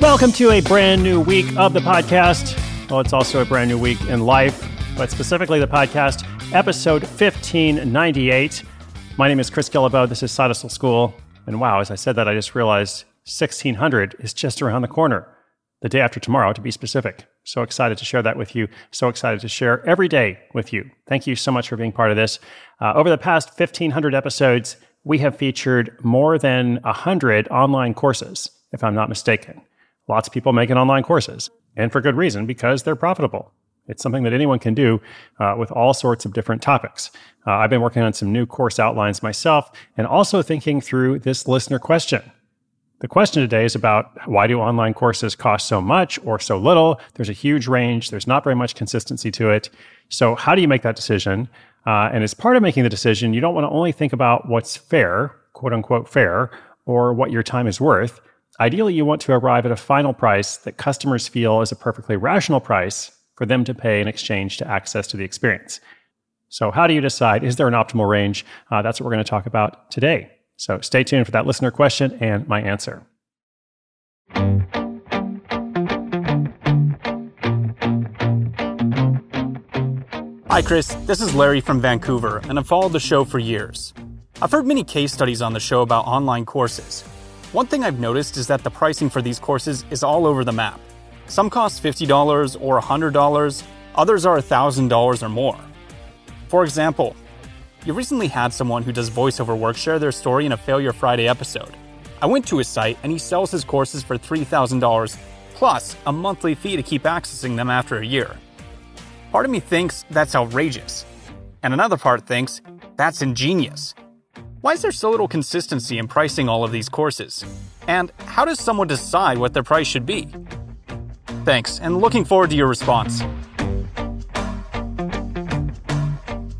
Welcome to a brand new week of the podcast. Well, it's also a brand new week in life, but specifically the podcast, episode 1598. My name is Chris Guillebeau. This is Hustle School. And wow, as I said that, I just realized 1600 is just around the corner, the day after tomorrow, to be specific. So excited to share that with you. So excited to share every day with you. Thank you so much for being part of this. Uh, over the past 1500 episodes, we have featured more than 100 online courses, if I'm not mistaken. Lots of people making online courses, and for good reason, because they're profitable. It's something that anyone can do uh, with all sorts of different topics. Uh, I've been working on some new course outlines myself and also thinking through this listener question. The question today is about why do online courses cost so much or so little? There's a huge range, there's not very much consistency to it. So, how do you make that decision? Uh, and as part of making the decision, you don't want to only think about what's fair, quote unquote fair, or what your time is worth. Ideally, you want to arrive at a final price that customers feel is a perfectly rational price for them to pay in exchange to access to the experience. So, how do you decide? Is there an optimal range? Uh, that's what we're going to talk about today. So, stay tuned for that listener question and my answer. Hi, Chris. This is Larry from Vancouver, and I've followed the show for years. I've heard many case studies on the show about online courses. One thing I've noticed is that the pricing for these courses is all over the map. Some cost $50 or $100, others are $1,000 or more. For example, you recently had someone who does voiceover work share their story in a Failure Friday episode. I went to his site and he sells his courses for $3,000 plus a monthly fee to keep accessing them after a year. Part of me thinks that's outrageous, and another part thinks that's ingenious. Why is there so little consistency in pricing all of these courses? And how does someone decide what their price should be? Thanks, and looking forward to your response.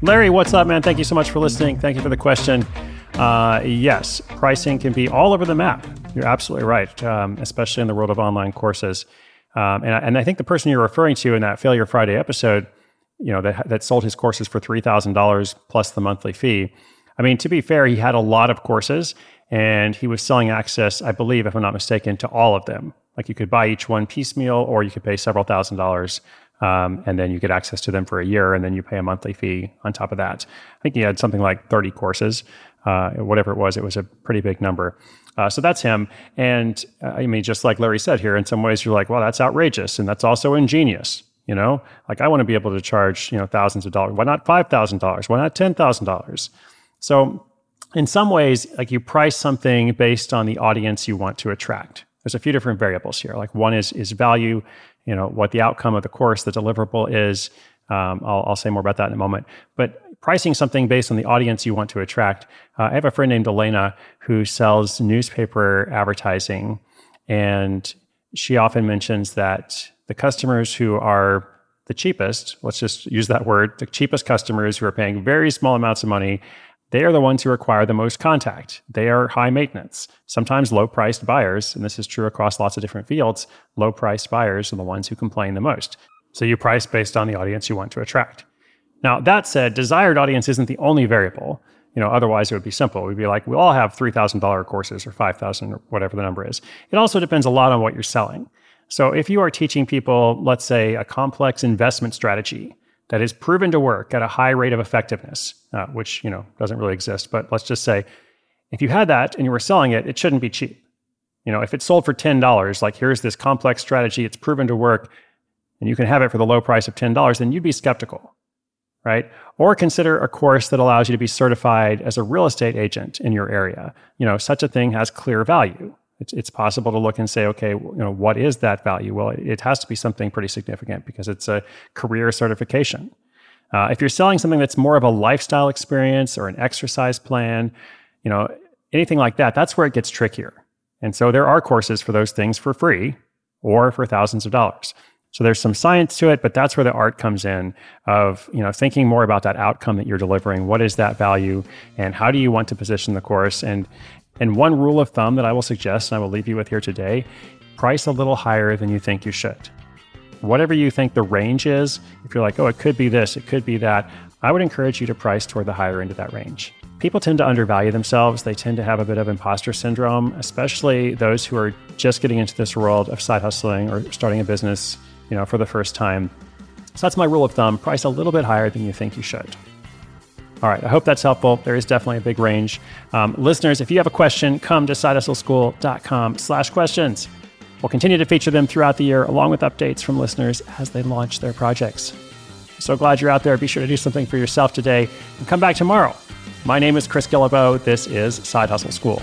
Larry, what's up, man? Thank you so much for listening. Thank you for the question. Uh, yes, pricing can be all over the map. You're absolutely right, um, especially in the world of online courses. Um, and, and I think the person you're referring to in that Failure Friday episode, you know, that, that sold his courses for $3,000 plus the monthly fee, I mean, to be fair, he had a lot of courses and he was selling access, I believe, if I'm not mistaken, to all of them. Like you could buy each one piecemeal or you could pay several thousand dollars um, and then you get access to them for a year and then you pay a monthly fee on top of that. I think he had something like 30 courses, uh, whatever it was, it was a pretty big number. Uh, so that's him. And uh, I mean, just like Larry said here, in some ways you're like, well, that's outrageous and that's also ingenious. You know, like I want to be able to charge, you know, thousands of dollars. Why not $5,000? Why not $10,000? So, in some ways, like you price something based on the audience you want to attract. There's a few different variables here. Like one is is value, you know, what the outcome of the course, the deliverable is. Um, I'll, I'll, say more about that in a moment. But pricing something based on the audience you want to attract. Uh, I have a friend named Elena who sells newspaper advertising, and she often mentions that the customers who are the cheapest, let's just use that word, the cheapest customers who are paying very small amounts of money they are the ones who require the most contact. They are high maintenance. Sometimes low priced buyers, and this is true across lots of different fields, low priced buyers are the ones who complain the most. So you price based on the audience you want to attract. Now, that said, desired audience isn't the only variable. You know, otherwise it would be simple. We'd be like, we all have $3,000 courses or 5,000 or whatever the number is. It also depends a lot on what you're selling. So if you are teaching people, let's say, a complex investment strategy, that is proven to work at a high rate of effectiveness, uh, which you know doesn't really exist. But let's just say, if you had that and you were selling it, it shouldn't be cheap. You know, if it's sold for ten dollars, like here's this complex strategy, it's proven to work, and you can have it for the low price of ten dollars, then you'd be skeptical, right? Or consider a course that allows you to be certified as a real estate agent in your area. You know, such a thing has clear value it's, it's possible to look and say, okay, you know, what is that value? Well, it has to be something pretty significant because it's a career certification. Uh, if you're selling something that's more of a lifestyle experience or an exercise plan, you know, anything like that, that's where it gets trickier. And so there are courses for those things for free or for thousands of dollars. So there's some science to it, but that's where the art comes in of, you know, thinking more about that outcome that you're delivering. What is that value and how do you want to position the course? And and one rule of thumb that I will suggest and I will leave you with here today, price a little higher than you think you should. Whatever you think the range is, if you're like, "Oh, it could be this, it could be that," I would encourage you to price toward the higher end of that range people tend to undervalue themselves. They tend to have a bit of imposter syndrome, especially those who are just getting into this world of side hustling or starting a business, you know, for the first time. So that's my rule of thumb, price a little bit higher than you think you should. All right, I hope that's helpful. There is definitely a big range. Um, listeners, if you have a question, come to sidehustleschool.com slash questions. We'll continue to feature them throughout the year, along with updates from listeners as they launch their projects. So glad you're out there. Be sure to do something for yourself today and come back tomorrow my name is Chris Guillebeau. This is Side Hustle School.